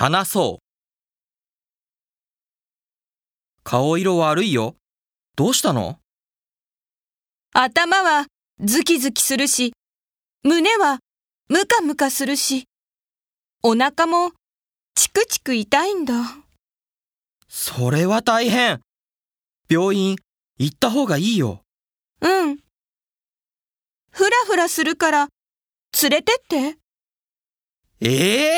話そう。顔色悪いよ。どうしたの？頭はズキズキするし、胸はムカムカするし、お腹もチクチク痛いんだ。それは大変。病院行った方がいいよ。うん。ふらふらするから連れてって。ええ